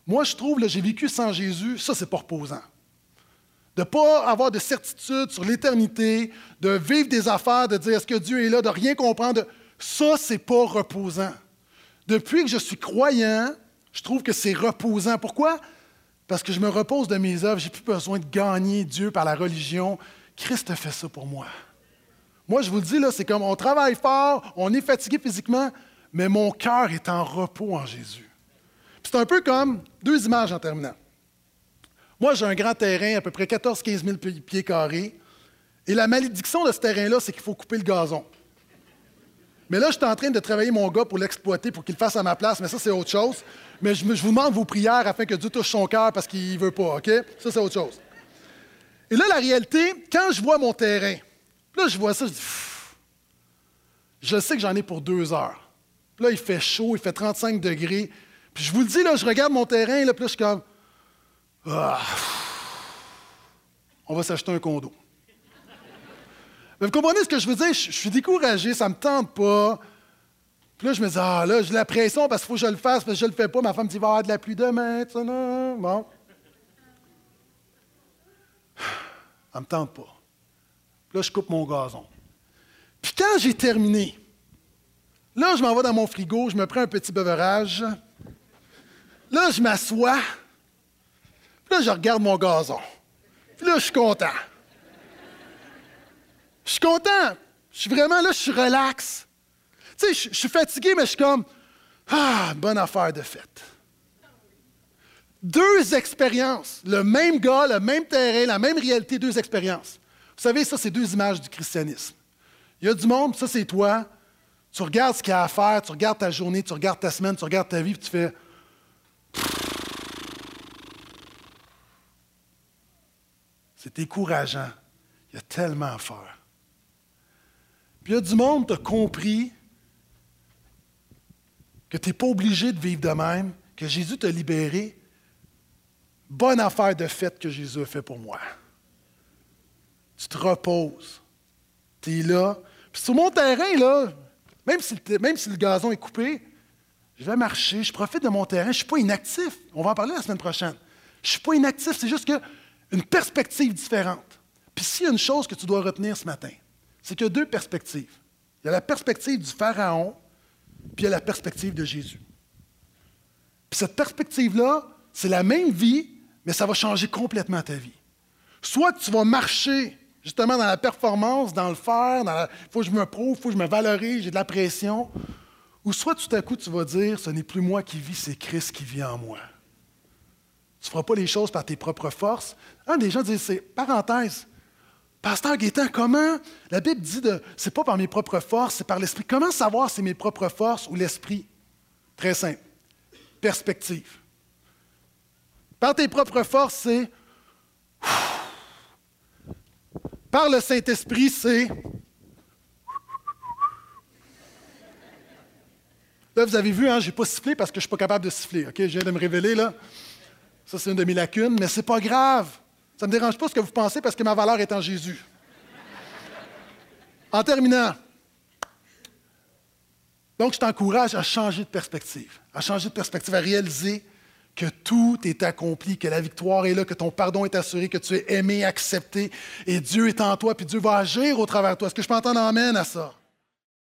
Moi, je trouve, que j'ai vécu sans Jésus, ça, c'est pas reposant. De ne pas avoir de certitude sur l'éternité, de vivre des affaires, de dire est-ce que Dieu est là, de rien comprendre, ça, c'est pas reposant. Depuis que je suis croyant, je trouve que c'est reposant. Pourquoi? Parce que je me repose de mes œuvres, j'ai plus besoin de gagner Dieu par la religion. Christ a fait ça pour moi. Moi, je vous le dis, c'est comme on travaille fort, on est fatigué physiquement, mais mon cœur est en repos en Jésus. C'est un peu comme deux images en terminant. Moi, j'ai un grand terrain, à peu près 14-15 000 pieds carrés. Et la malédiction de ce terrain-là, c'est qu'il faut couper le gazon. Mais là, je suis en train de travailler mon gars pour l'exploiter, pour qu'il le fasse à ma place, mais ça, c'est autre chose. Mais je, vous demande vos prières afin que Dieu touche son cœur parce qu'il ne veut pas, OK? Ça, c'est autre chose. Et là, la réalité, quand je vois mon terrain, là, je vois ça, je dis, je sais que j'en ai pour deux heures. là, il fait chaud, il fait 35 degrés. Puis je vous le dis, là, je regarde mon terrain, là, puis là, je suis comme, ah, on va s'acheter un condo. Mais vous comprenez ce que je veux dire? Je, suis découragé, ça ne me tente pas. Puis là, je me dis, ah là, j'ai la pression parce qu'il faut que je le fasse, parce que je ne le fais pas. Ma femme me dit, il va y avoir de la pluie demain, non, bon. Elle me tente pas. Puis là, je coupe mon gazon. Puis quand j'ai terminé, là, je m'en vais dans mon frigo, je me prends un petit beverage. Là, je m'assois. Puis là, je regarde mon gazon. Puis là, je suis content. Je suis content. Je suis vraiment là, je suis relax. Tu sais, je, suis fatigué, mais je suis comme, ah, bonne affaire de fête. Deux expériences. Le même gars, le même terrain, la même réalité, deux expériences. Vous savez, ça, c'est deux images du christianisme. Il y a du monde, ça, c'est toi. Tu regardes ce qu'il y a à faire, tu regardes ta journée, tu regardes ta semaine, tu regardes ta vie, puis tu fais. C'est décourageant. Il y a tellement à faire. Puis il y a du monde, tu as compris que tu n'es pas obligé de vivre de même, que Jésus t'a libéré. Bonne affaire de fête que Jésus a fait pour moi. Tu te reposes. Tu es là. Puis sur mon terrain, là, même si, le, même si le gazon est coupé, je vais marcher, je profite de mon terrain, je ne suis pas inactif. On va en parler la semaine prochaine. Je ne suis pas inactif, c'est juste que une perspective différente. Puis s'il y a une chose que tu dois retenir ce matin, c'est qu'il y a deux perspectives. Il y a la perspective du Pharaon, puis il y a la perspective de Jésus. Puis cette perspective-là, c'est la même vie, mais ça va changer complètement ta vie. Soit tu vas marcher justement dans la performance, dans le faire, il faut que je me prouve, il faut que je me valorise, j'ai de la pression, ou soit tout à coup tu vas dire, ce n'est plus moi qui vis, c'est Christ qui vit en moi. Tu ne feras pas les choses par tes propres forces. Un des gens disent, c'est parenthèse. Pasteur Gaétan, comment la Bible dit de c'est pas par mes propres forces, c'est par l'esprit. Comment savoir si c'est mes propres forces ou l'esprit? Très simple. Perspective. Par tes propres forces, c'est par le Saint-Esprit, c'est Là, vous avez vu, hein, je n'ai pas sifflé parce que je ne suis pas capable de siffler. OK? Je viens de me révéler là. Ça, c'est une de mes lacunes, mais ce n'est pas grave. Ça ne me dérange pas ce que vous pensez parce que ma valeur est en Jésus. En terminant, donc je t'encourage à changer de perspective, à changer de perspective, à réaliser que tout est accompli, que la victoire est là, que ton pardon est assuré, que tu es aimé, accepté, et Dieu est en toi, puis Dieu va agir au travers de toi. Est-ce que je peux entendre amène à ça?